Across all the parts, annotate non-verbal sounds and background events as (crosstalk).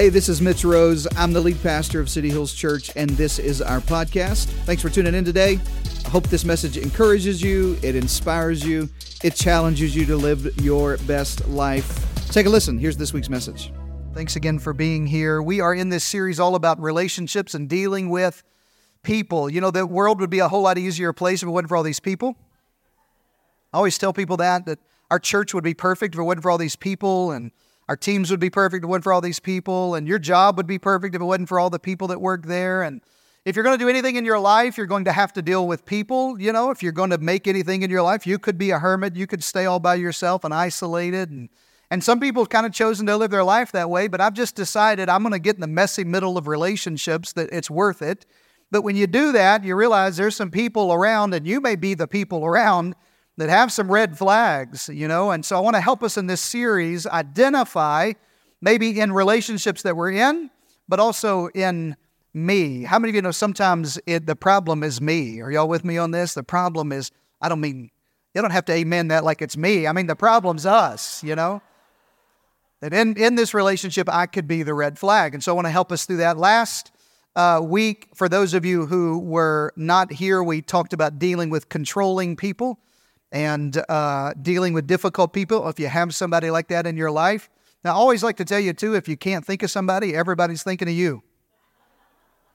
Hey, this is Mitch Rose. I'm the lead pastor of City Hills Church, and this is our podcast. Thanks for tuning in today. I hope this message encourages you, it inspires you, it challenges you to live your best life. Take a listen. Here's this week's message. Thanks again for being here. We are in this series all about relationships and dealing with people. You know, the world would be a whole lot easier place if it wasn't for all these people. I always tell people that, that our church would be perfect if it wasn't for all these people and our teams would be perfect if it wasn't for all these people, and your job would be perfect if it wasn't for all the people that work there. And if you're going to do anything in your life, you're going to have to deal with people. You know, if you're going to make anything in your life, you could be a hermit, you could stay all by yourself and isolated. And, and some people have kind of chosen to live their life that way, but I've just decided I'm going to get in the messy middle of relationships that it's worth it. But when you do that, you realize there's some people around, and you may be the people around that have some red flags, you know. And so I want to help us in this series identify maybe in relationships that we're in, but also in me. How many of you know sometimes it, the problem is me? Are y'all with me on this? The problem is, I don't mean, you don't have to amen that like it's me. I mean, the problem's us, you know? That in, in this relationship, I could be the red flag. And so I want to help us through that. Last uh, week, for those of you who were not here, we talked about dealing with controlling people and uh, dealing with difficult people. If you have somebody like that in your life, now I always like to tell you too, if you can't think of somebody, everybody's thinking of you.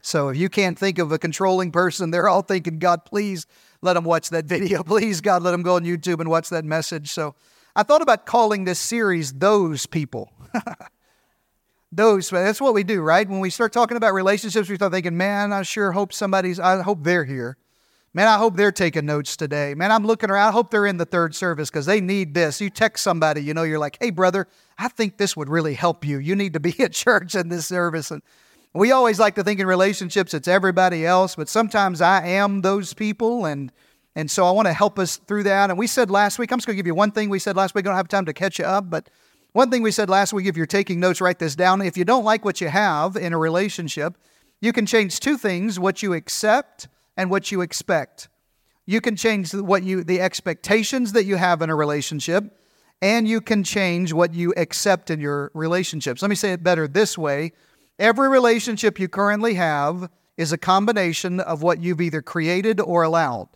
So if you can't think of a controlling person, they're all thinking, God, please let them watch that video. (laughs) Please, God, let them go on YouTube and watch that message. So I thought about calling this series Those People. (laughs) Those, that's what we do, right? When we start talking about relationships, we start thinking, man, I sure hope somebody's, I hope they're here. Man, I hope they're taking notes today. Man, I'm looking around. I hope they're in the third service because they need this. You text somebody, you know, you're like, hey, brother, I think this would really help you. You need to be (laughs) at church in this service. And we always like to think in relationships it's everybody else, but sometimes I am those people. And, and so I want to help us through that. And we said last week, I'm just going to give you one thing we said last week. I don't have time to catch you up, but one thing we said last week, if you're taking notes, write this down. If you don't like what you have in a relationship, you can change two things what you accept and what you expect. You can change what you the expectations that you have in a relationship and you can change what you accept in your relationships. Let me say it better this way. Every relationship you currently have is a combination of what you've either created or allowed.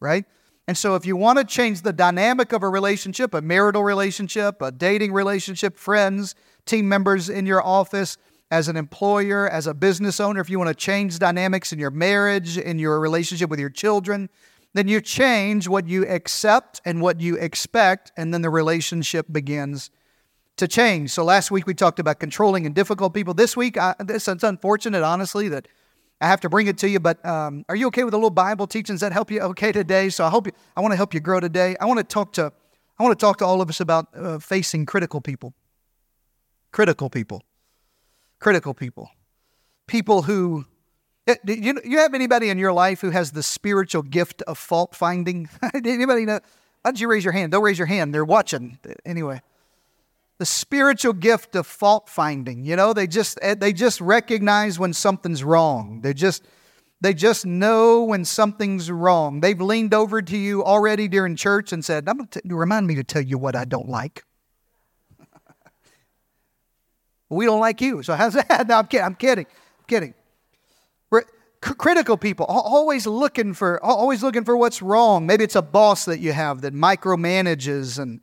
Right? And so, if you want to change the dynamic of a relationship, a marital relationship, a dating relationship, friends, team members in your office, as an employer, as a business owner, if you want to change dynamics in your marriage, in your relationship with your children, then you change what you accept and what you expect, and then the relationship begins to change. So last week we talked about controlling and difficult people. This week, I, this, it's unfortunate, honestly, that I have to bring it to you. But um, are you okay with a little Bible teaching? Does that help you okay today? So I hope you, I want to help you grow today. I want to talk to I want to talk to all of us about uh, facing critical people. Critical people critical people, people who. Eh, do you, you have anybody in your life who has the spiritual gift of fault finding? (laughs) anybody know? Why don't you raise your hand? Don't raise your hand. They're watching anyway. The spiritual gift of fault finding. You know, they just eh, they just recognize when something's wrong. They just they just know when something's wrong. They've leaned over to you already during church and said, "I'm going to remind me to tell you what I don't like." We don't like you. So (laughs) how's that? No, I'm kidding. I'm kidding. I'm kidding. We're, critical people always looking for always looking for what's wrong. Maybe it's a boss that you have that micromanages and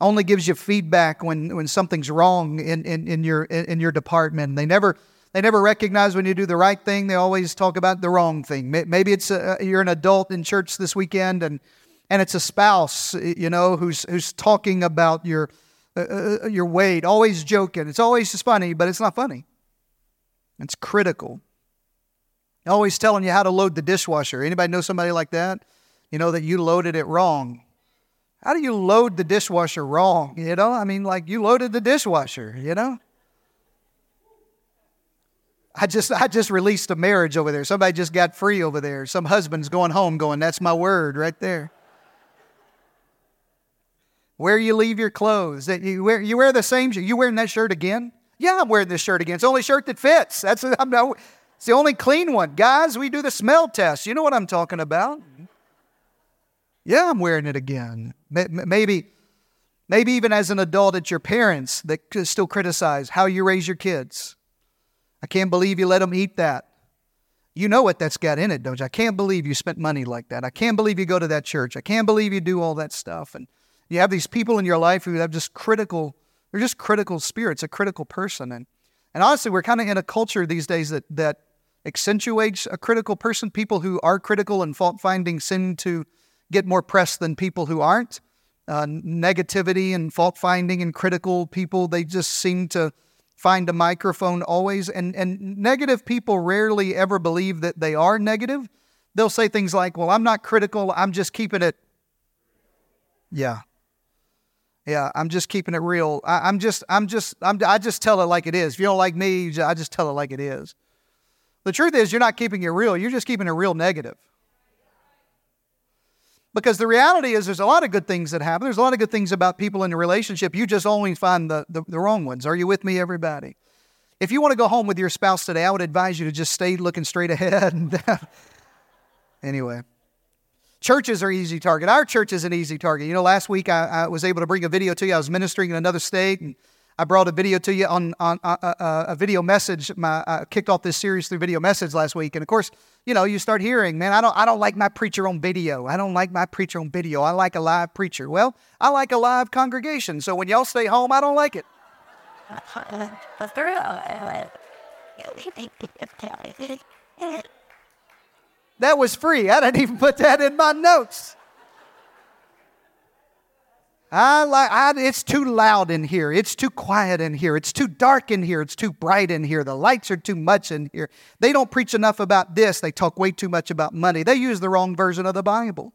only gives you feedback when, when something's wrong in, in, in your in your department. They never they never recognize when you do the right thing. They always talk about the wrong thing. Maybe it's a, you're an adult in church this weekend and and it's a spouse, you know, who's who's talking about your uh, uh, your weight, always joking. It's always just funny, but it's not funny. It's critical. Always telling you how to load the dishwasher. Anybody know somebody like that? You know that you loaded it wrong. How do you load the dishwasher wrong? You know, I mean, like you loaded the dishwasher, you know? I just I just released a marriage over there. Somebody just got free over there. Some husband's going home going, that's my word right there where you leave your clothes. That you wear, you wear the same. You wearing that shirt again? Yeah, I'm wearing this shirt again. It's the only shirt that fits. That's (laughs) I'm no, it's the only clean one. Guys, we do the smell test. You know what I'm talking about? Yeah, I'm wearing it again. Maybe, Maybe even as an adult, it's your parents that still criticize how you raise your kids. I can't believe you let them eat that. You know what that's got in it, don't you? I can't believe you spent money like that. I can't believe you go to that church. I can't believe you do all that stuff. And you have these people in your life who have just critical, they're just critical spirits, a critical person. And, and honestly, we're kind of in a culture these days that, that accentuates a critical person. People who are critical and fault finding seem to get more press than people who aren't. Uh, negativity and fault finding and critical people, they just seem to find a microphone always. And, and negative people rarely ever believe that they are negative. They'll say things like, Well, I'm not critical, I'm just keeping it. Yeah. Yeah, I'm just keeping it real. I, am just, I'm just, I'm, I just tell it like it is. If you don't like me, I just tell it like it is. The truth is, you're not keeping it real. You're just keeping it real negative. Because the reality is, there's a lot of good things that happen. There's a lot of good things about people in a relationship. You just only find the, the, the wrong ones. Are you with me, everybody? If you want to go home with your spouse today, I would advise you to just stay looking straight ahead. (laughs) anyway, churches are easy target. Our church is an easy target. You know, last week I, I was able to bring a video to you. I was ministering in another state, and I brought a video to you on, on uh, uh, uh, a video message. My, I kicked off this series through video message last week. And of course, you know, you start hearing, man, I don't, I don't like my preacher on video. I don't like my preacher on video. I like a live preacher. Well, I like a live congregation. So when y'all stay home, I don't like it. (laughs) (laughs) (laughs) That was free. I didn't even put that in my notes. I like I, it's too loud in here. It's too quiet in here. It's too dark in here. It's too bright in here. The lights are too much in here. They don't preach enough about this. They talk way too much about money. They use the wrong version of the Bible.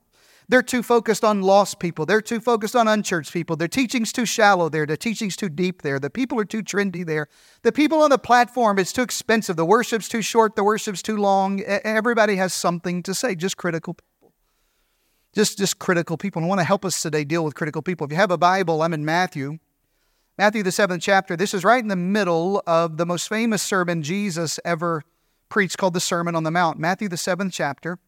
They're too focused on lost people. They're too focused on unchurched people. Their teaching's too shallow there. The teaching's too deep there. The people are too trendy there. The people on the platform, it's too expensive. The worship's too short. The worship's too long. Everybody has something to say, just critical people. just, just critical people. And I want to help us today deal with critical people. If you have a Bible, I'm in Matthew. Matthew, the seventh chapter. This is right in the middle of the most famous sermon Jesus ever preached called the Sermon on the Mount. Matthew, the seventh chapter.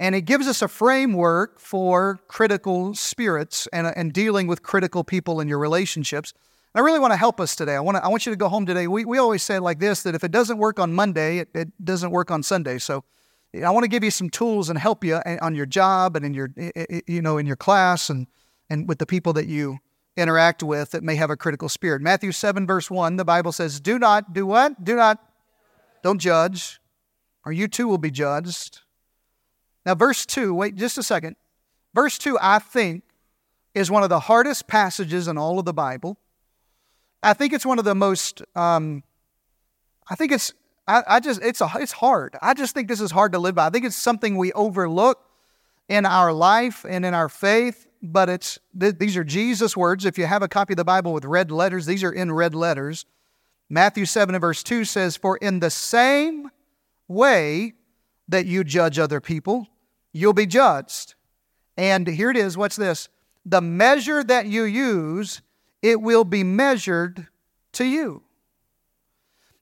And it gives us a framework for critical spirits and, uh, and dealing with critical people in your relationships. I really want to help us today. I want, to, I want you to go home today. We, we always say like this that if it doesn't work on Monday, it, it doesn't work on Sunday. So I want to give you some tools and help you eh, on your job and in your eh, eh, you know in your class and and with the people that you interact with that may have a critical spirit. Matthew 7 verse 1, the Bible says, "Do not do what? Do not don't judge, or you too will be judged." Now verse 2, wait just a second. Verse 2 I think is one of the hardest passages in all of the Bible. I think it's one of the most um, I think it's I, I just it's a it's hard. I just think this is hard to live by. I think it's something we overlook in our life and in our faith. But it's th- these are Jesus' words. If you have a copy of the Bible with red letters, these are in red letters. Matthew 7 and verse 2 says, For in the same way that you judge other people, you'll be judged. And here it is. What's this? The measure that you use, it will be measured to you.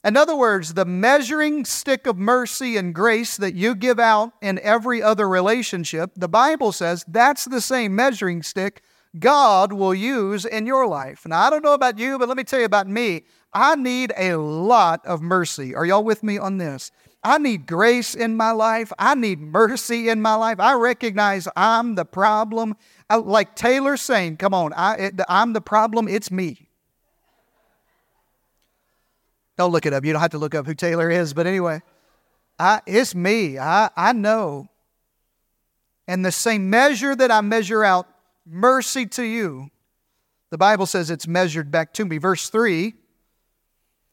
In other words, the measuring stick of mercy and grace that you give out in every other relationship, the Bible says that's the same measuring stick God will use in your life. Now, I don't know about you, but let me tell you about me. I need a lot of mercy. Are y'all with me on this? I need grace in my life. I need mercy in my life. I recognize I'm the problem. I, like Taylor saying, come on, I, I'm the problem, it's me. Don't look it up. You don't have to look up who Taylor is. But anyway, I, it's me. I, I know. And the same measure that I measure out mercy to you, the Bible says it's measured back to me. Verse 3.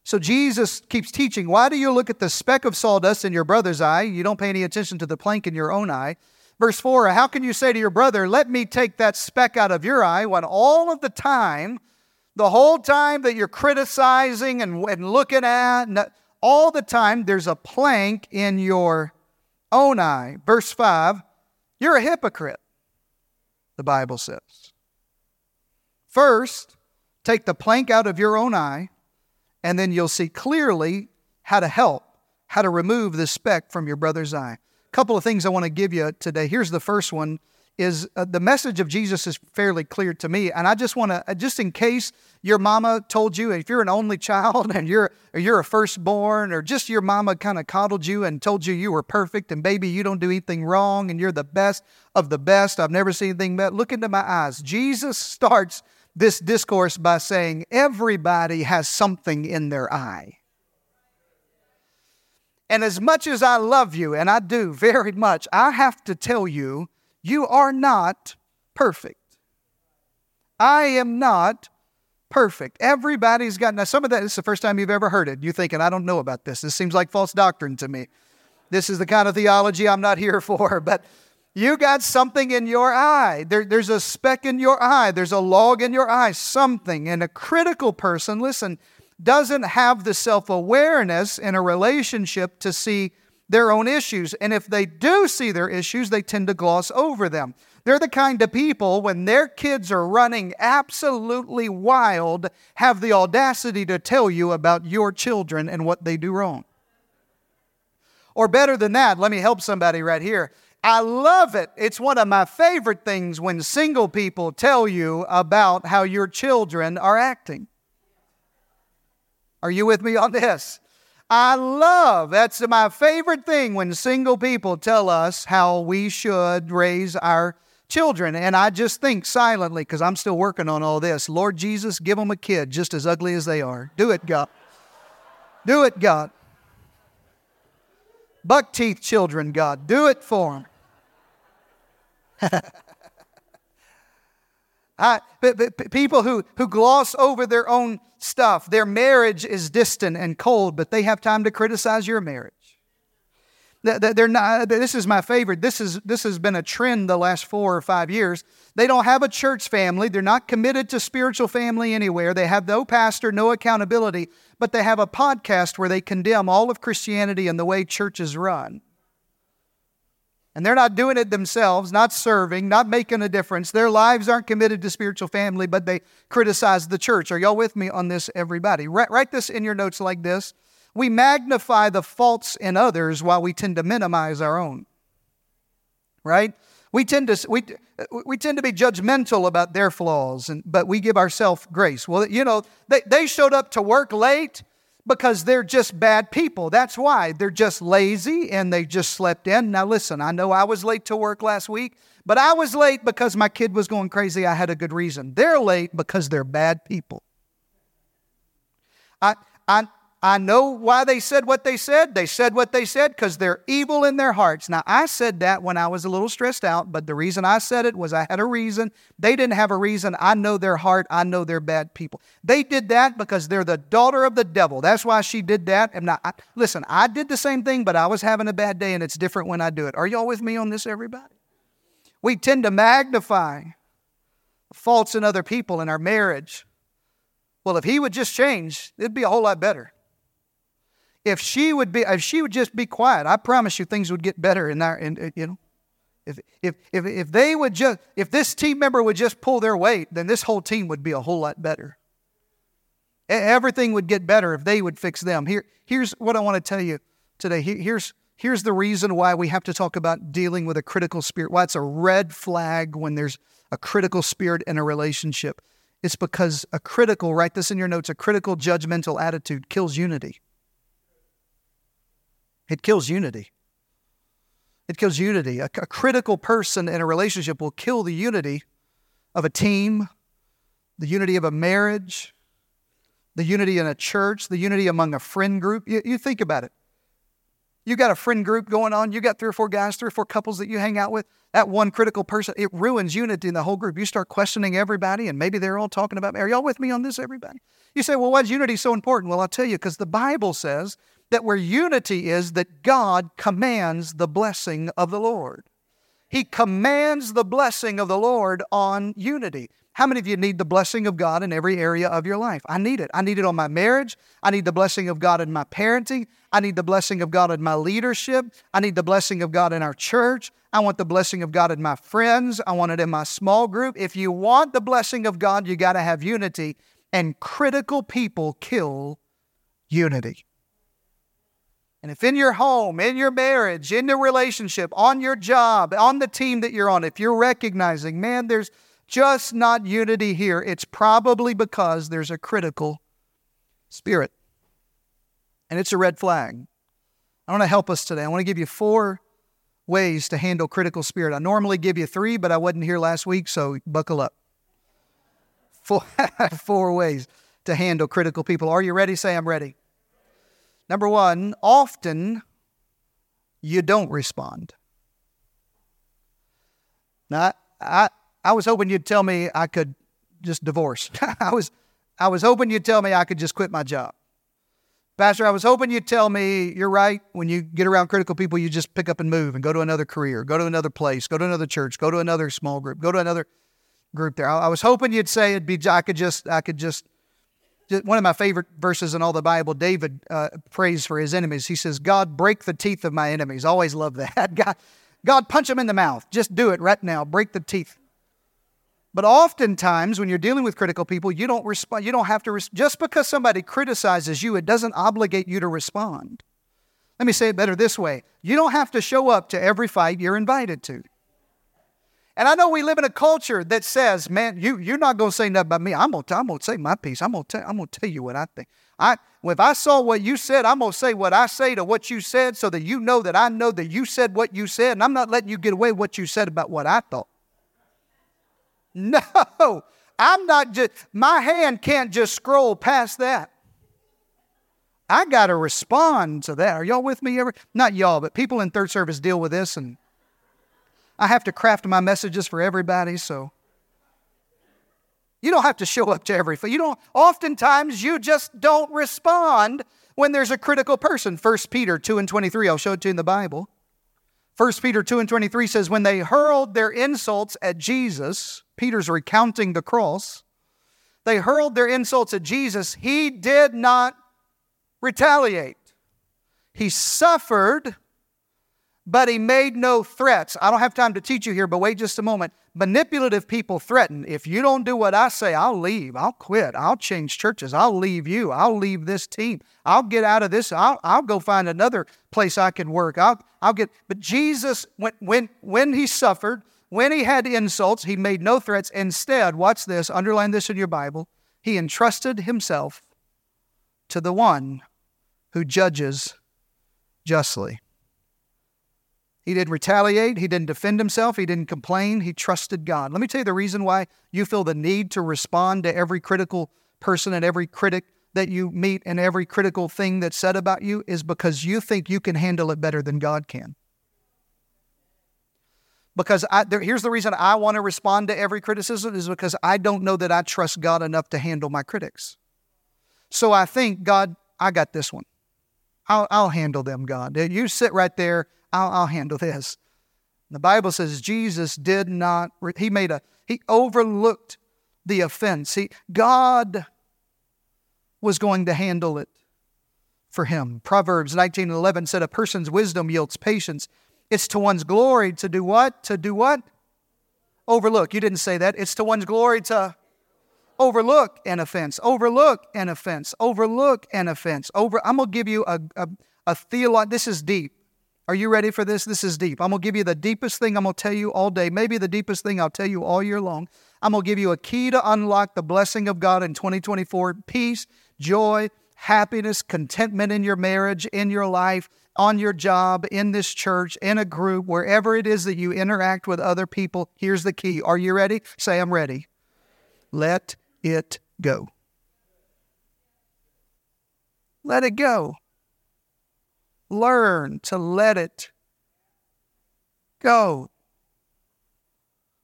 So Jesus keeps teaching. Why do you look at the speck of sawdust in your brother's eye? You don't pay any attention to the plank in your own eye. Verse 4 How can you say to your brother, Let me take that speck out of your eye, when all of the time the whole time that you're criticizing and, and looking at, all the time there's a plank in your own eye. Verse 5 You're a hypocrite, the Bible says. First, take the plank out of your own eye, and then you'll see clearly how to help, how to remove the speck from your brother's eye. A couple of things I want to give you today. Here's the first one is uh, the message of Jesus is fairly clear to me. And I just want to, uh, just in case your mama told you, if you're an only (laughs) child and you're, or you're a firstborn, or just your mama kind of coddled you and told you you were perfect and baby, you don't do anything wrong and you're the best of the best. I've never seen anything but look into my eyes. Jesus starts this discourse by saying, everybody has something in their eye. And as much as I love you, and I do very much, I have to tell you you are not perfect. I am not perfect. Everybody's got, now some of that is the first time you've ever heard it. You're thinking, I don't know about this. This seems like false doctrine to me. This is the kind of theology I'm not here (laughs) for. But you got something in your eye. There, there's a speck in your eye. There's a log in your eye, something. And a critical person, listen, doesn't have the self awareness in a relationship to see their own issues. And if they do see their issues, they tend to gloss over them. They're the kind of people, when their kids are running absolutely wild, have the audacity to tell you about your children and what they do wrong. Or better than that, let me help somebody right here. I love it. It's one of my favorite things when single people tell you about how your children are acting. Are you with me on this? I love, that's my favorite thing when single people tell us how we should raise our children. And I just think silently, because I'm still working on all this Lord Jesus, give them a kid just as ugly as they are. Do it, God. Do it, God. Buck teeth children, God. Do it for them. (laughs) I, but, but people who, who gloss over their own stuff, their marriage is distant and cold, but they have time to criticize your marriage. They're not, this is my favorite. This, is, this has been a trend the last four or five years. They don't have a church family. They're not committed to spiritual family anywhere. They have no pastor, no accountability, but they have a podcast where they condemn all of Christianity and the way churches run. And they're not doing it themselves, not serving, not making a difference. Their lives aren't committed to spiritual family, but they criticize the church. Are y'all with me on this, everybody? Write, write this in your notes like this. We magnify the faults in others while we tend to minimize our own. Right? We tend to, we, we tend to be judgmental about their flaws, and, but we give ourselves grace. Well, you know, they, they showed up to work late because they're just bad people. That's why. They're just lazy and they just slept in. Now, listen, I know I was late to work last week, but I was late because my kid was going crazy. I had a good reason. They're late because they're bad people. I, I, I know why they said what they said. They said what they said because they're evil in their hearts. Now, I said that when I was a little stressed out, but the reason I said it was I had a reason. They didn't have a reason. I know their heart. I know they're bad people. They did that because they're the daughter of the devil. That's why she did that. And now, I, listen, I did the same thing, but I was having a bad day, and it's different when I do it. Are y'all with me on this, everybody? We tend to magnify faults in other people in our marriage. Well, if he would just change, it'd be a whole lot better if she would be if she would just be quiet i promise you things would get better in our in, you know. If, if, if, if they would just if this team member would just pull their weight then this whole team would be a whole lot better. Everything would get better if they would fix them. Here here's what i want to tell you today. Here's here's the reason why we have to talk about dealing with a critical spirit why it's a red flag when there's a critical spirit in a relationship. It's because a critical write this in your notes a critical judgmental attitude kills unity it kills unity. It kills unity. A, a, critical person in a relationship will kill the unity of a team, the unity of a marriage, the unity in a church, the unity among a friend group. You, you think about it. You got a friend group going on, you got three or four guys, three or four couples that you hang out with. That one critical person, it ruins unity in the whole group. You start questioning everybody, and maybe they're all talking about. Are y'all with me on this, everybody? You say, well, why is unity so important? Well, I'll tell you, because the Bible says that where unity is, that God commands the blessing of the Lord. He commands the blessing of the Lord on unity. How many of you need the blessing of God in every area of your life? I need it. I need it on my marriage. I need the blessing of God in my parenting. I need the blessing of God in my leadership. I need the blessing of God in our church. I want the blessing of God in my friends. I want it in my small group. If you want the blessing of God, you got to have unity. And critical people kill unity. And if in your home, in your marriage, in your relationship, on your job, on the team that you're on, if you're recognizing, man, there's just not unity here, it's probably because there's a critical spirit. And it's a red flag. I want to help us today. I want to give you four ways to handle critical spirit. I normally give you three, but I wasn't here last week, so buckle up. Four, (laughs) four ways to handle critical people. Are you ready? Say, I'm ready. Number one, often you don't respond. Now, I, I was hoping you'd tell me I could just divorce. (laughs) I was, I was hoping you'd tell me I could just quit my job. Pastor, I was hoping you'd tell me you're right. When you get around critical people, you just pick up and move and go to another career, go to another place, go to another church, go to another small group, go to another group there. I, was hoping you'd say it'd be I could just I could just one of my favorite verses in all the Bible. David uh, prays for his enemies. He says, "God, break the teeth of my enemies." Always love that. (laughs) God, God, punch them in the mouth. Just do it right now. Break the teeth. But oftentimes, when you're dealing with critical people, you don't respond. You don't have to. Res- just because somebody criticizes you, it doesn't obligate you to respond. Let me say it better this way: you don't have to show up to every fight you're invited to. And I know we live in a culture that says, "Man, you you're not going to say nothing about me. I'm going to I'm to say my piece. I'm going to I'm to tell you what I think. I if I saw what you said, I'm going to say what I say to what you said, so that you know that I know that you said what you said, and I'm not letting you get away what you said about what I thought." (laughs) No, I'm not just, my hand can't just scroll past that. I got to respond to that. Are y'all with me ever? Not y'all, but people in third service deal with this, and I have to craft my messages for everybody, so. You don't have to show up to every, you don't, oftentimes you just don't respond when there's a critical person. 1 Peter 2 and 23, I'll show it to you in the Bible. 1 Peter 2 and 23 says, When they hurled their insults at Jesus, Peter's recounting the cross, they hurled their insults at Jesus. He did not retaliate. He suffered, but he made no threats. I don't have time to teach you here, but wait just a moment. Manipulative people threaten if you don't do what I say, I'll leave, I'll quit, I'll change churches, I'll leave you, I'll leave this team, I'll get out of this, I'll, I'll go find another place I can work. I'll, I'll get, but Jesus, when, when, when he suffered, when he had insults, he made no threats. Instead, watch this, underline this in your Bible, he entrusted himself to the one who judges justly. He didn't retaliate. He didn't defend himself. He didn't complain. He trusted God. Let me tell you the reason why you feel the need to respond to every critical person and every critic that you meet and every critical thing that's said about you is because you think you can handle it better than God can. Because I, there, here's the reason I want to respond to every criticism is because I don't know that I trust God enough to handle my critics. So I think, God, I got this one. I'll, I'll handle them, God. You sit right there I'll, I'll handle this. The Bible says Jesus did not, he made a, he overlooked the offense. He, God was going to handle it for him. Proverbs 19 and 11 said, A person's wisdom yields patience. It's to one's glory to do what? To do what? Overlook. You didn't say that. It's to one's glory to overlook an offense, overlook an offense, overlook an offense. Over. I'm gonna give you a a, a theological. This is deep. Are you ready for this? This is deep. I'm going to give you the deepest thing I'm going to tell you all day, maybe the deepest thing I'll tell you all year long. I'm going to give you a key to unlock the blessing of God in 2024 peace, joy, happiness, contentment in your marriage, in your life, on your job, in this church, in a group, wherever it is that you interact with other people. Here's the key. Are you ready? Say, I'm ready. Let it go. Let it go learn to let it go.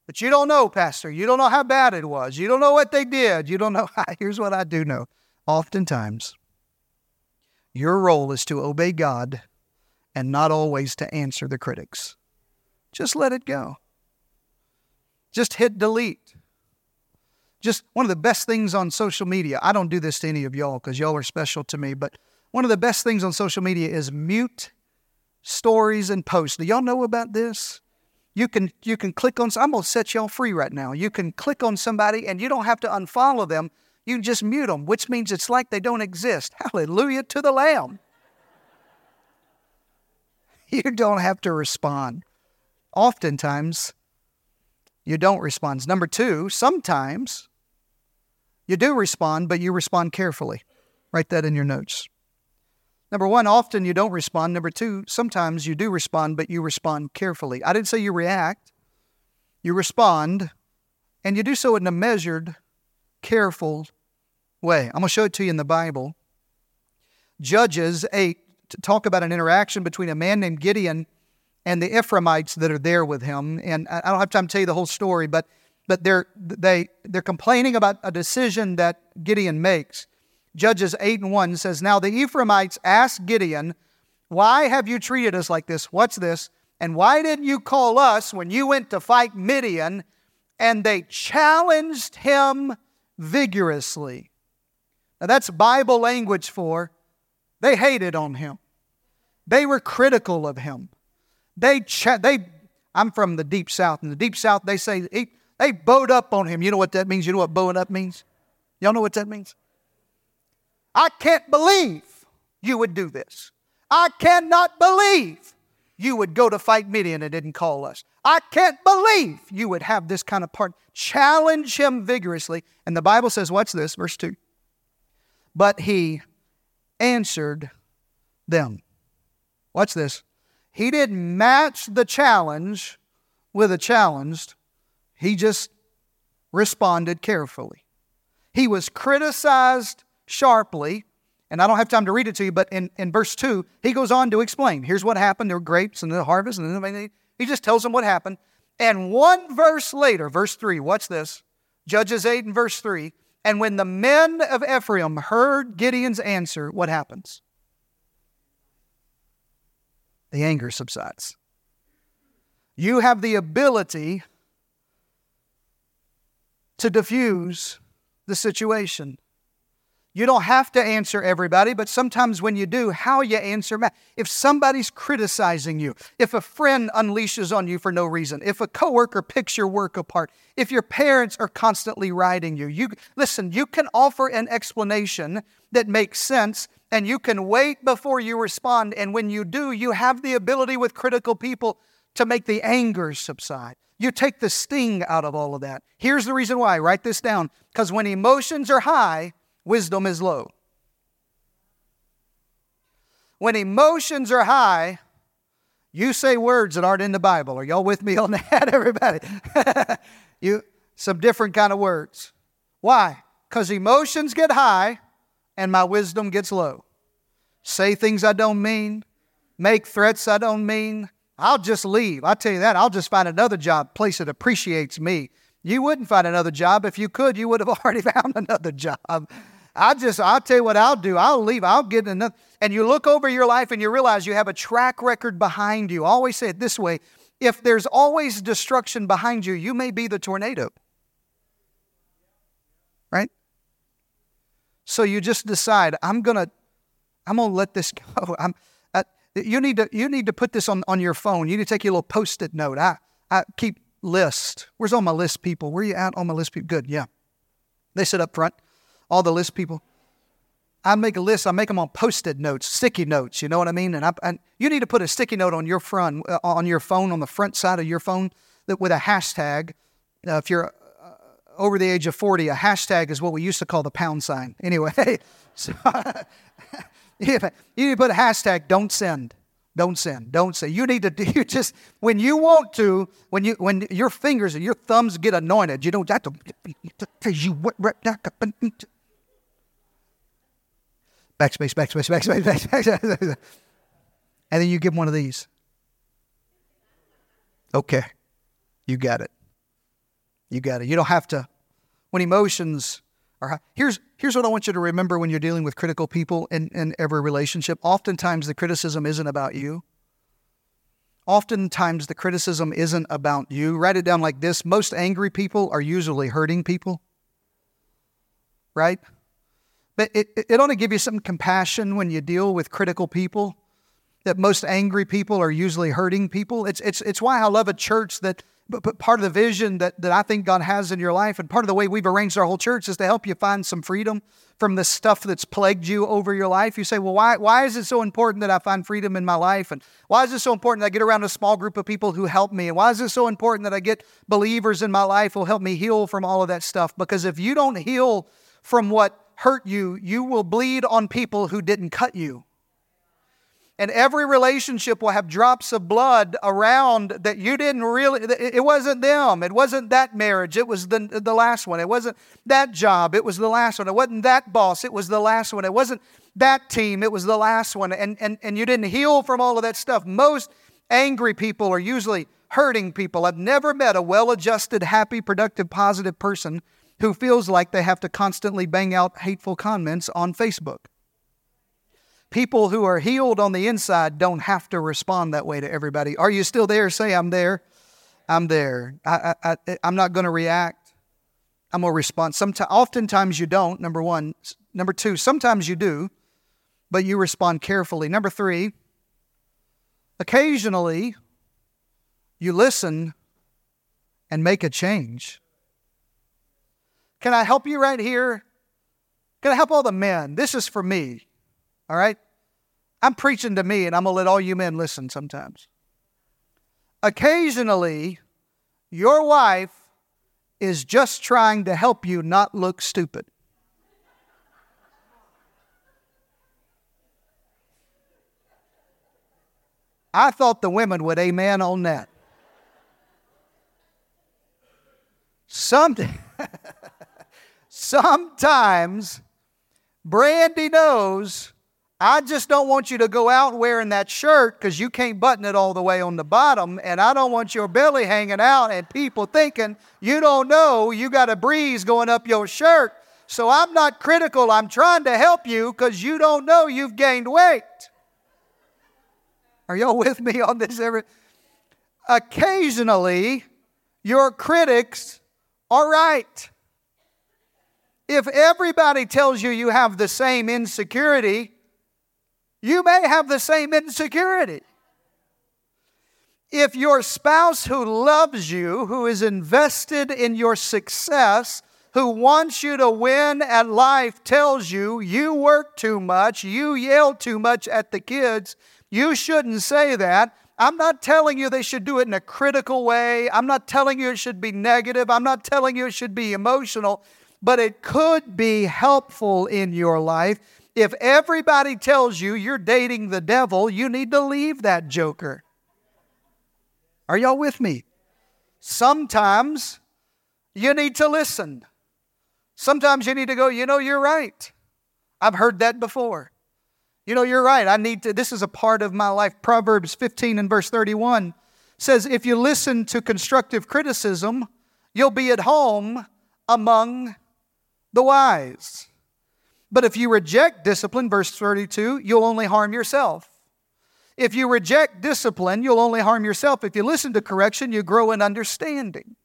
But you don't know, Pastor. You don't know how bad it was. You don't know what they did. You don't know. (laughs) How. Here's what I do know. Oftentimes, your role is to obey God and not always to answer the critics. Just let it go. Just hit delete. Just one of the best things on social media. I don't do this to any of y'all because y'all are special to me, but one of the best things on social media is mute stories and posts. Do y'all know about this? You can you can click on I'm gonna set y'all free right now. You can click on somebody and you don't have to unfollow them. You just mute them, which means it's like they don't exist. Hallelujah to the Lamb. (laughs) You don't have to respond. Oftentimes, you don't respond. Number two, sometimes you do respond, but you respond carefully. Write that in your notes. Number one, often you don't respond. Number two, sometimes you do respond, but you respond carefully. I didn't say you react, you respond, and you do so in a measured, careful way. I'm going to show it to you in the Bible. Judges 8 talk about an interaction between a man named Gideon and the Ephraimites that are there with him. And I don't have time to tell you the whole story, but but they're they they're complaining about a decision that Gideon makes. Judges 8 and 1 says, Now the Ephraimites asked Gideon, Why have you treated us like this? What's this? And why didn't you call us when you went to fight Midian? And they challenged him vigorously. Now that's Bible language for they hated on him. They were critical of him. They, cha- they I'm from the deep south. In the deep south, they say they bowed up on him. You know what that means? You know what bowing up means? Y'all know what that means? I can't believe you would do this. I cannot believe you would go to fight Midian and didn't call us. I can't believe you would have this kind of part. Challenge him vigorously. And the Bible says, what's this? Verse 2. But he answered them. Watch this. He didn't match the challenge with a challenged, he just responded carefully. He was criticized sharply, and I don't have time to read it to you, but in, in verse 2, he goes on to explain here's what happened. There were grapes and the harvest, and then he just tells them what happened. And one verse later, verse 3, what's this? Judges 8 and verse 3. And when the men of Ephraim heard Gideon's answer, what happens? The anger subsides. You have the ability to diffuse the situation. You don't have to answer everybody, but sometimes when you do, how you answer matters. If somebody's criticizing you, if a friend unleashes on you for no reason, if a coworker picks your work apart, if your parents are constantly riding you, you listen, you can offer an explanation that makes sense and you can wait before you respond. And when you do, you have the ability with critical people to make the anger subside. You take the sting out of all of that. Here's the reason why. Write this down. Because when emotions are high, wisdom is low. When emotions are high, you say words that aren't in the Bible. Are y'all with me on (laughs) that, everybody? (laughs) you some different kind of words. Why? Because emotions get high and my wisdom gets low. Say things I don't mean, make threats I don't mean. I'll just leave. I tell you that. I'll just find another job, place that appreciates me. You wouldn't find another job. If you could, you would have (laughs) already found another job. I just, I'll tell you what I'll do. I'll leave. I'll get another. And you look over your life and you realize you have a track record behind you. I always say it this way if there's always destruction behind you, you may be the tornado. Right? So you just decide, I'm going to, I'm going to let this (laughs) go. I'm, uh, you need to, you need to put this on, on your phone. You need to take your little post-it note. I, I keep list. Where's all my list people? Where you at? All my list people. Good. Yeah. They sit up front all the list people. I make a list. I make them on post-it notes, sticky notes. You know what I mean? And, I, and you need to put a sticky note on your front, uh, on your phone, on the front side of your phone, that with a hashtag. Uh, if you're uh, over the age of forty, a hashtag is what we used to call the pound sign. Anyway, so you need to put a hashtag. Don't send. Don't send. Don't say. You need to. You just when you want to. When you when your fingers and your thumbs get anointed, you don't have to. What? backspace, backspace, backspace, backspace. and then you give one of these. Okay. You got it. You got it. You don't have to. When emotions are here's, here's what I want you to remember when you're dealing with critical people in, in every relationship. Oftentimes, the criticism isn't about you. Oftentimes, the criticism isn't about you. Write it down like this most angry people are usually hurting people. Right? But it, it ought to give you some compassion when you deal with critical people, that most angry people are usually hurting people. It's, it's, it's why I love a church that but, but part of the vision that, that I think God has in your life, and part of the way we've arranged our whole church is to help you find some freedom from the stuff that's plagued you over your life. You say, well, why, why is it so important that I find freedom in my life? And why is it so important that I get around a small group of people who help me? And why is it so important that I get believers in my life who help me heal from all of that stuff? Because if you don't heal from what hurt you, you will bleed on people who didn't cut you. And every relationship will have drops of blood around that you didn't really, it wasn't them. It wasn't that marriage. It was the, the last one. It wasn't that job. It was the last one. It wasn't that boss. It was the last one. It wasn't that team. It was the last one. And, and, and you didn't heal from all of that stuff. Most angry people are usually hurting people. I've never met a well adjusted, happy, productive, positive person who feels like they have to constantly bang out hateful comments on Facebook. People who are healed on the inside don't have to respond that way to everybody. Are you still there? Say, I'm there. I'm there. I, I, I, am not going to react. I'm going to respond. Sometimes, oftentimes you don't, number one. Number two, sometimes you do, but you respond carefully. Number three, occasionally you listen and make a change. Can I help you right here? Can I help all the men? This is for me. All right? I'm preaching to me, and I'm going to let all you men listen sometimes. Occasionally, your wife is just trying to help you not look stupid. I thought the women would amen on that. Some, (laughs) sometimes Brandy knows I just don't want you to go out wearing that shirt because you can't button it all the way on the bottom. And I don't want your belly hanging out and people thinking you don't know you got a breeze going up your shirt. So I'm not critical. I'm trying to help you because you don't know you've gained weight. Are y'all with me on this? Every occasionally, your critics are right. If everybody tells you you have the same insecurity, you may have the same insecurity. If your spouse who loves you, who is invested in your success, who wants you to win at life tells you you work too much, you yell too much at the kids, you shouldn't say that. I'm not telling you they should do it in a critical way. I'm not telling you it should be negative. I'm not telling you it should be emotional, but it could be helpful in your life if everybody tells you you're dating the devil, you need to leave that joker. Are y'all with me? Sometimes you need to listen. Sometimes you need to go, you know, you're right. I've heard that before. You know, you're right. I need to, this is a part of my life. Proverbs 15 and verse 31 says, if you listen to constructive criticism, you'll be at home among the wise. But if you reject discipline, verse 32, you'll only harm yourself. If you reject discipline, you'll only harm yourself. If you listen to correction, you grow in understanding.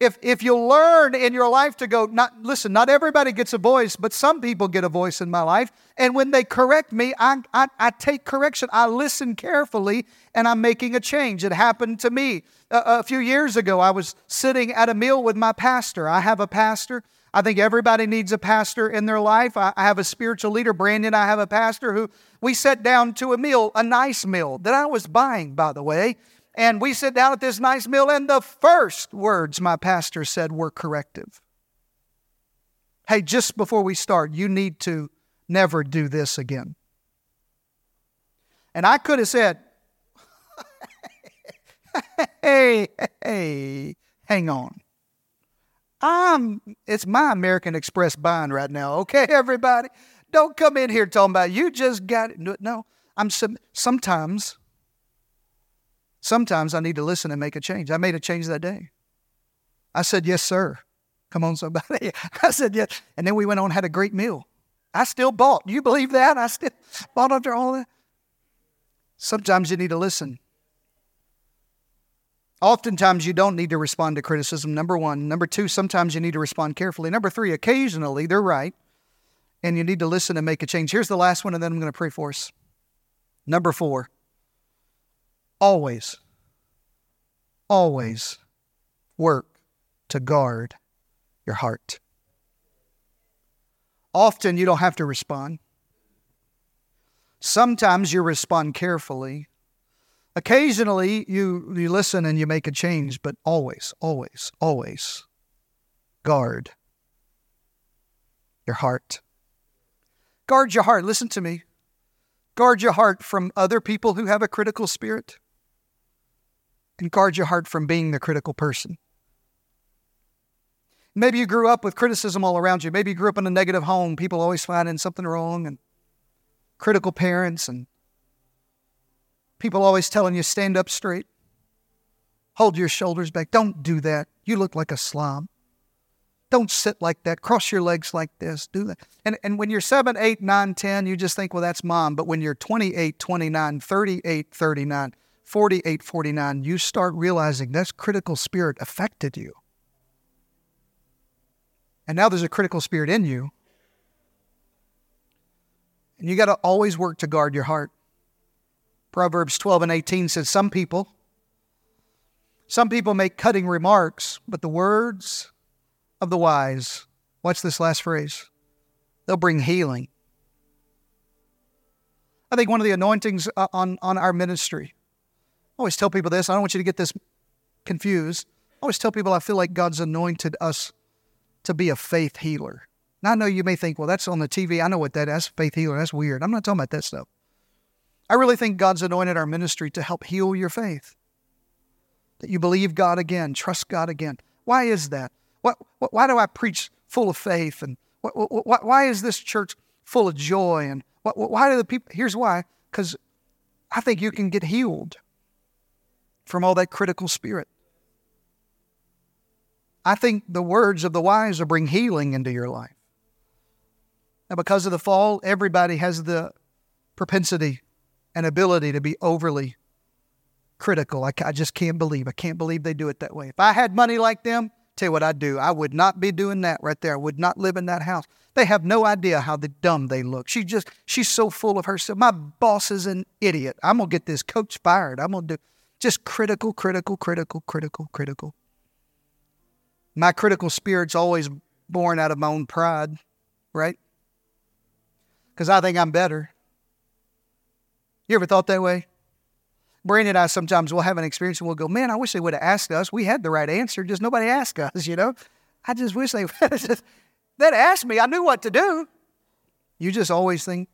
If, if you learn in your life to go, not listen, not everybody gets a voice, but some people get a voice in my life. And when they correct me, I, I, I take correction. I listen carefully and I'm making a change. It happened to me a, a few years ago. I was sitting at a meal with my pastor. I have a pastor. I think everybody needs a pastor in their life. I, I have a spiritual leader, Brandon. I have a pastor who we sat down to a meal, a nice meal that I was buying, by the way. And we sit down at this nice meal, and the first words my pastor said were corrective. Hey, just before we start, you need to never do this again. And I could have said, (laughs) hey, hey, hang on. I'm it's my American Express buying right now. Okay, (laughs) everybody, don't come in here talking about you just got it. No, I'm some, sometimes. Sometimes I need to listen and make a change. I made a change that day. I said, "Yes, sir." Come on, somebody. (laughs) I said, "Yes," and then we went on had a great meal. I still bought. You believe that? I still (laughs) bought after all that. Sometimes you need to listen. Oftentimes, you don't need to respond to criticism, number one. Number two, sometimes you need to respond carefully. Number three, occasionally they're right, and you need to listen and make a change. Here's the last one, and then I'm going to pray for us. Number four, always, always work to guard your heart. Often you don't have to respond. Sometimes you respond carefully. Occasionally you, you listen and you make a change, but always, always, always guard your heart. Guard your heart. Listen to me. Guard your heart from other people who have a critical spirit, and guard your heart from being the critical person. Maybe you grew up with criticism all around you. Maybe you grew up in a negative home, people always finding something wrong, and critical parents, and people always telling you, stand up straight, hold your shoulders back. Don't do that. You look like a slob. Don't sit like that. Cross your legs like this. Do that. And, and when you're 7, 8, 9, 10, you just think, well, that's mom. But when you're 28, 29, 38, 39, 48, 49, you start realizing that's critical spirit affected you. And now there's a critical spirit in you. And you got to always work to guard your heart. Proverbs 12 and 18 says, Some people, some people make cutting remarks, but the words of the wise, watch this last phrase, they'll bring healing. I think one of the anointings uh, on, on our ministry, always tell people this, I don't want you to get this confused. I always tell people I feel like God's anointed us to be a faith healer. Now I know you may think, well, that's on the TV. I know what that is. That's Faith healer. That's weird. I'm not talking about that stuff. I really think God's anointed our ministry to help heal your faith. That you believe God again, trust God again. Why is that? Why, why do I preach full of faith? And why, why is this church full of joy? And why do the people? Here's why. Because I think you can get healed from all that critical spirit. I think the words of the wise will bring healing into your life. Now, because of the fall, everybody has the propensity and ability to be overly critical. I, I just can't believe. I can't believe they do it that way. If I had money like them, Tell you what I'd do. I would not be doing that right there. I would not live in that house. They have no idea how the dumb they look. She just she's so full of herself. My boss is an idiot. I'm gonna get this coach fired. I'm gonna do just critical, critical, critical, critical, critical. My critical spirit's always born out of my own pride, right? Because I think I'm better. You ever thought that way? Brandon and I sometimes will have an experience and we'll go, man, I wish they would have asked us. We had the right answer, just nobody asked us, you know? I just wish they (laughs) would they'd asked me. I knew what to do. You just always think.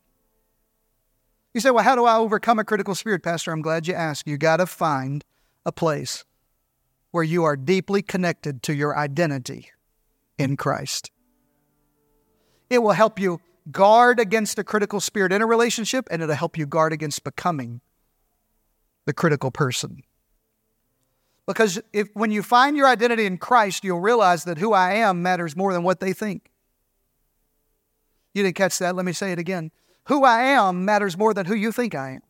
You say, well, how do I overcome a critical spirit, Pastor? I'm glad you asked. You got to find a place where you are deeply connected to your identity in Christ. It will help you guard against a critical spirit in a relationship, and it'll help you guard against becoming the critical person. Because if when you find your identity in Christ, you'll realize that who I am matters more than what they think. You didn't catch that? Let me say it again. Who I am matters more than who you think I am.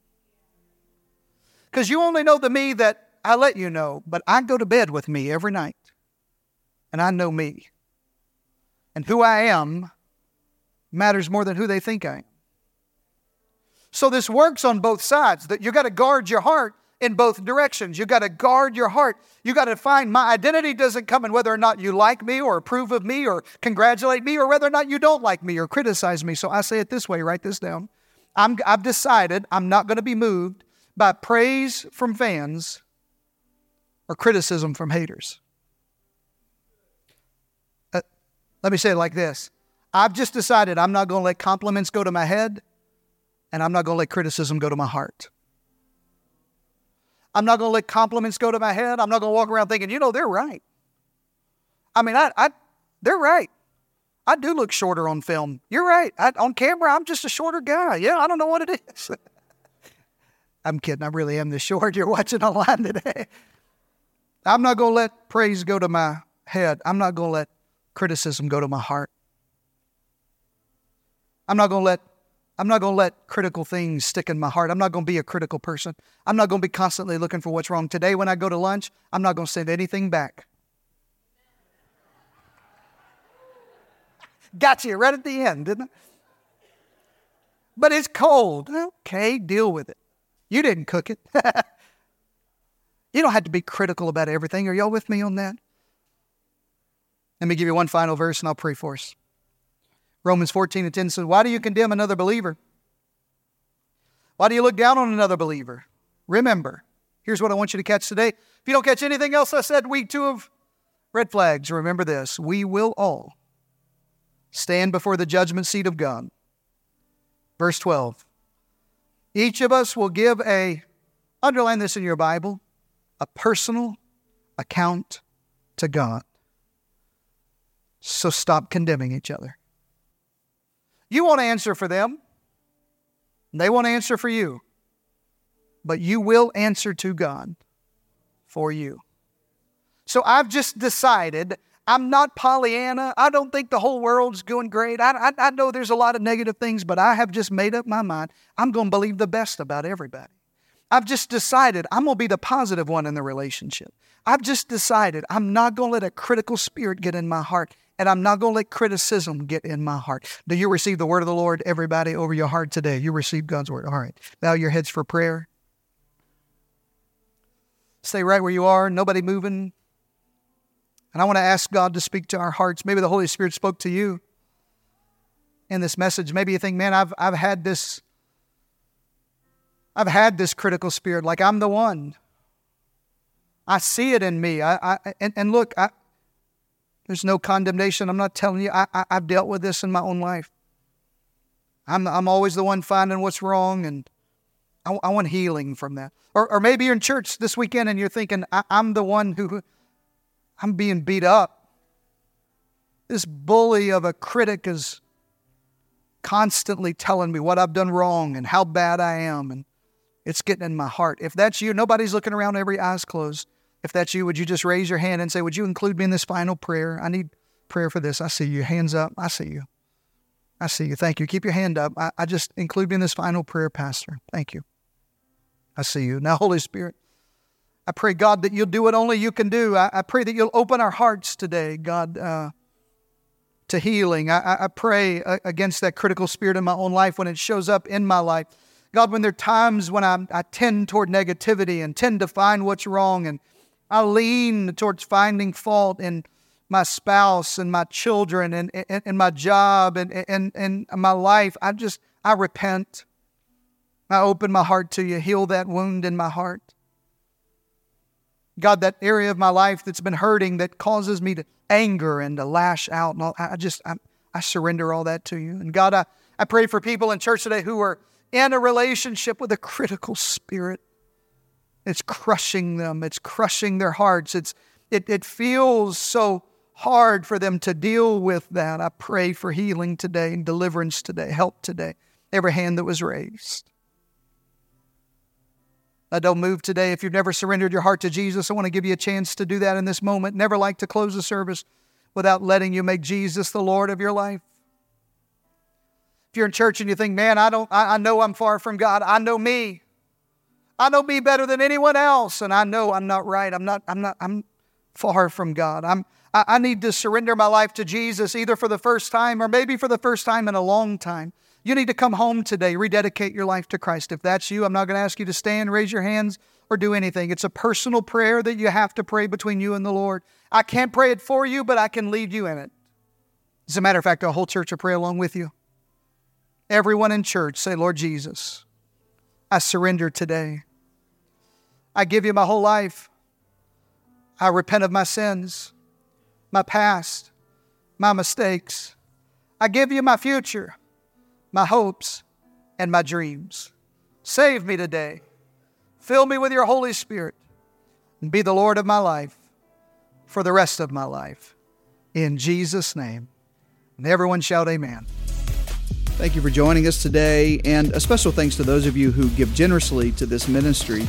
Because you only know the me that I let you know, but I go to bed with me every night. And I know me. And who I am matters more than who they think I am. So this works on both sides. That you got to guard your heart in both directions. You got to guard your heart. You got to find my identity doesn't come in whether or not you like me or approve of me or congratulate me or whether or not you don't like me or criticize me. So I say it this way, write this down. I'm, I've decided I'm not going to be moved by praise from fans or criticism from haters. Uh, let me say it like this I've just decided I'm not going to let compliments go to my head and I'm not going to let criticism go to my heart. I'm not going to let compliments go to my head. I'm not going to walk around thinking, you know, they're right. I mean, I, I they're right. I do look shorter on film. You're right. I, on camera, I'm just a shorter guy. Yeah, I don't know what it is. (laughs) I'm kidding. I really am this short. You're watching online today. (laughs) I'm not going to let praise go to my head. I'm not going to let criticism go to my heart. I'm not going to let I'm not going to let critical things stick in my heart. I'm not going to be a critical person. I'm not going to be constantly looking for what's wrong. Today, when I go to lunch, I'm not going to send anything back. Got you right at the end, didn't I? But it's cold. Okay, deal with it. You didn't cook it. (laughs) You don't have to be critical about everything. Are y'all with me on that? Let me give you one final verse and I'll pray for us. Romans 14 and 10 says, Why do you condemn another believer? Why do you look down on another believer? Remember, here's what I want you to catch today. If you don't catch anything else I said week two of red flags, remember this. We will all stand before the judgment seat of God. Verse 12. Each of us will give a, underline this in your Bible, a personal account to God. So stop condemning each other. You won't answer for them, they won't answer for you, but you will answer to God for you. So I've just decided I'm not Pollyanna. I don't think the whole world's going great. I, I, I, know there's a lot of negative things, but I have just made up my mind. I'm going to believe the best about everybody. I've just decided I'm going to be the positive one in the relationship. I've just decided I'm not going to let a critical spirit get in my heart, and I'm not going to let criticism get in my heart. Do you receive the word of the Lord, everybody, over your heart today? You receive God's word. All right. Bow your heads for prayer. Stay right where you are, nobody moving. And I want to ask God to speak to our hearts. Maybe the Holy Spirit spoke to you in this message. Maybe you think, man, I've, I've had this. I've had this critical spirit, like I'm the one. I see it in me. I, I and, and look, I, there's no condemnation. I'm not telling you. I, I, have dealt with this in my own life. I'm, I'm always the one finding what's wrong, and I, I want healing from that. Or, or maybe you're in church this weekend and you're thinking, I, I'm the one who I'm being beat up. This bully of a critic is constantly telling me what I've done wrong and how bad I am, and it's getting in my heart. If that's you, nobody's looking around, every eye's closed. If that's you, would you just raise your hand and say, Would you include me in this final prayer? I need prayer for this. I see you. Hands up. I see you. I see you. Thank you. Keep your hand up. I, I just include me in this final prayer, Pastor. Thank you. I see you. Now, Holy Spirit, I pray, God, that you'll do what only you can do. I, I pray that you'll open our hearts today, God, uh, to healing. I, I pray uh, against that critical spirit in my own life when it shows up in my life. God, when there are times when I, I tend toward negativity and tend to find what's wrong, and I lean towards finding fault in my spouse and my children and, and, and my job and, and, and my life, I just, I repent. I open my heart to you. Heal that wound in my heart. God, that area of my life that's been hurting that causes me to anger and to lash out. And all, I just, I, I surrender all that to you. And God, I, I pray for people in church today who are in a relationship with a critical spirit. It's crushing them, it's crushing their hearts. It's, it, it feels so hard for them to deal with that. I pray for healing today and deliverance today, help today. Every hand that was raised. Uh, don't move today. If you've never surrendered your heart to Jesus, I want to give you a chance to do that in this moment. Never like to close the service without letting you make Jesus the Lord of your life. If you're in church and you think, man, I don't I, I know I'm far from God. I know me. I know me better than anyone else, and I know I'm not right. I'm not, I'm not, I'm far from God. I'm I, I need to surrender my life to Jesus either for the first time or maybe for the first time in a long time. You need to come home today, rededicate your life to Christ. If that's you, I'm not going to ask you to stand, raise your hands, or do anything. It's a personal prayer that you have to pray between you and the Lord. I can't pray it for you, but I can lead you in it. As a matter of fact, a whole church will pray along with you. Everyone in church say, Lord Jesus, I surrender today. I give you my whole life. I repent of my sins, my past, my mistakes. I give you my future my hopes, and my dreams. Save me today. Fill me with your Holy Spirit and be the Lord of my life for the rest of my life. In Jesus' name. And everyone shout, Amen. Thank you for joining us today, and a special thanks to those of you who give generously to this ministry.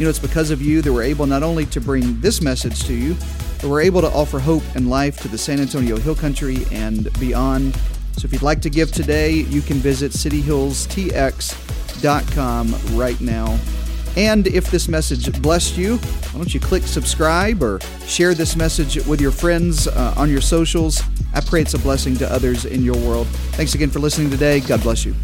You know, it's because of you that we're able not only to bring this message to you, but we're able to offer hope and life to the San Antonio Hill Country and beyond. So if you'd like to give today, you can visit cityhillstx.com right now. And if this message blessed you, why don't you click subscribe or share this message with your friends uh, on your socials? I pray it's a blessing to others in your world. Thanks again for listening today. God bless you.